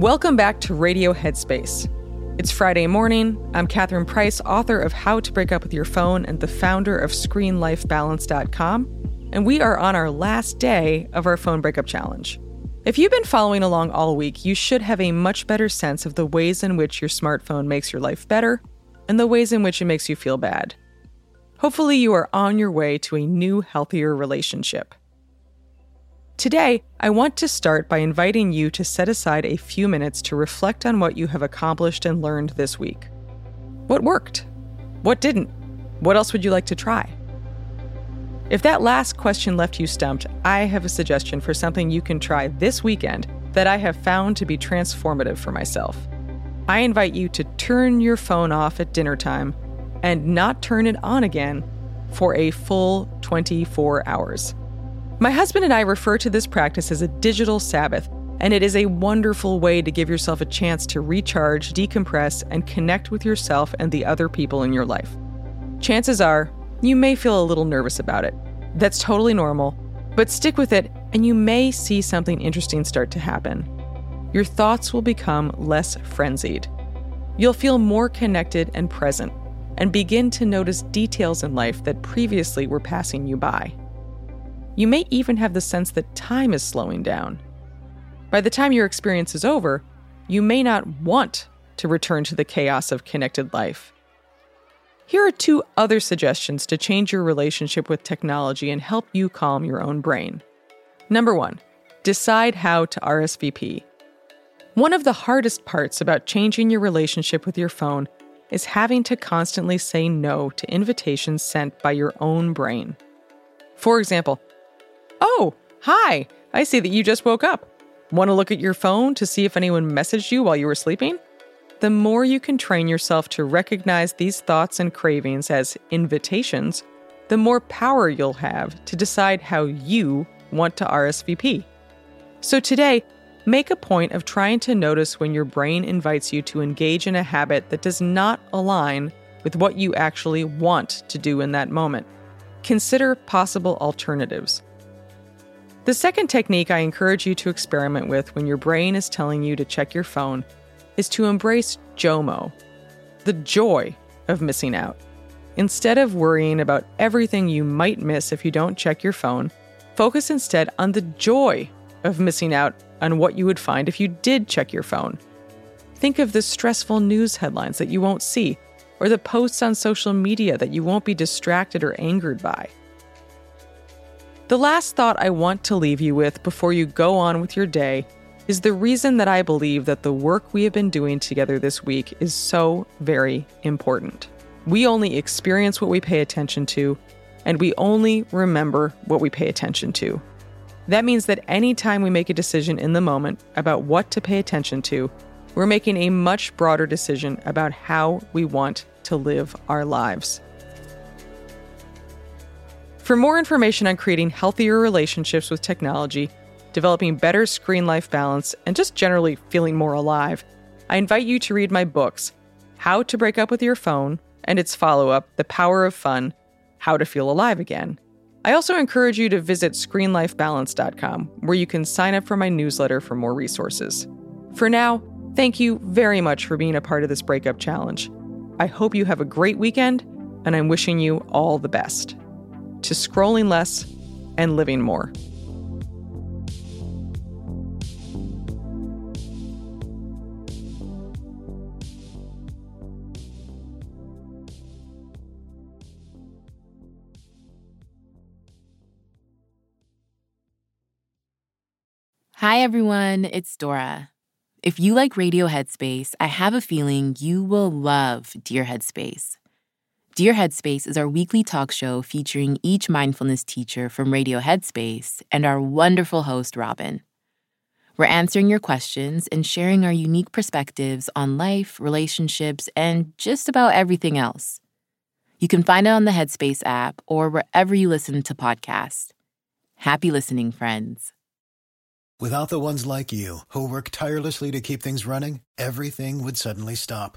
Welcome back to Radio Headspace. It's Friday morning. I'm Catherine Price, author of How to Break Up with Your Phone and the founder of ScreenLifeBalance.com, and we are on our last day of our phone breakup challenge. If you've been following along all week, you should have a much better sense of the ways in which your smartphone makes your life better and the ways in which it makes you feel bad. Hopefully, you are on your way to a new, healthier relationship. Today, I want to start by inviting you to set aside a few minutes to reflect on what you have accomplished and learned this week. What worked? What didn't? What else would you like to try? If that last question left you stumped, I have a suggestion for something you can try this weekend that I have found to be transformative for myself. I invite you to turn your phone off at dinner time and not turn it on again for a full 24 hours. My husband and I refer to this practice as a digital Sabbath, and it is a wonderful way to give yourself a chance to recharge, decompress, and connect with yourself and the other people in your life. Chances are, you may feel a little nervous about it. That's totally normal, but stick with it, and you may see something interesting start to happen. Your thoughts will become less frenzied. You'll feel more connected and present, and begin to notice details in life that previously were passing you by. You may even have the sense that time is slowing down. By the time your experience is over, you may not want to return to the chaos of connected life. Here are two other suggestions to change your relationship with technology and help you calm your own brain. Number one, decide how to RSVP. One of the hardest parts about changing your relationship with your phone is having to constantly say no to invitations sent by your own brain. For example, Oh, hi, I see that you just woke up. Want to look at your phone to see if anyone messaged you while you were sleeping? The more you can train yourself to recognize these thoughts and cravings as invitations, the more power you'll have to decide how you want to RSVP. So today, make a point of trying to notice when your brain invites you to engage in a habit that does not align with what you actually want to do in that moment. Consider possible alternatives. The second technique I encourage you to experiment with when your brain is telling you to check your phone is to embrace JOMO, the joy of missing out. Instead of worrying about everything you might miss if you don't check your phone, focus instead on the joy of missing out on what you would find if you did check your phone. Think of the stressful news headlines that you won't see, or the posts on social media that you won't be distracted or angered by. The last thought I want to leave you with before you go on with your day is the reason that I believe that the work we have been doing together this week is so very important. We only experience what we pay attention to, and we only remember what we pay attention to. That means that anytime we make a decision in the moment about what to pay attention to, we're making a much broader decision about how we want to live our lives. For more information on creating healthier relationships with technology, developing better screen life balance, and just generally feeling more alive, I invite you to read my books How to Break Up with Your Phone and its follow up, The Power of Fun How to Feel Alive Again. I also encourage you to visit screenlifebalance.com, where you can sign up for my newsletter for more resources. For now, thank you very much for being a part of this breakup challenge. I hope you have a great weekend, and I'm wishing you all the best. To scrolling less and living more. Hi, everyone. It's Dora. If you like Radio Headspace, I have a feeling you will love Dear Headspace. Dear Headspace is our weekly talk show featuring each mindfulness teacher from Radio Headspace and our wonderful host, Robin. We're answering your questions and sharing our unique perspectives on life, relationships, and just about everything else. You can find it on the Headspace app or wherever you listen to podcasts. Happy listening, friends. Without the ones like you, who work tirelessly to keep things running, everything would suddenly stop.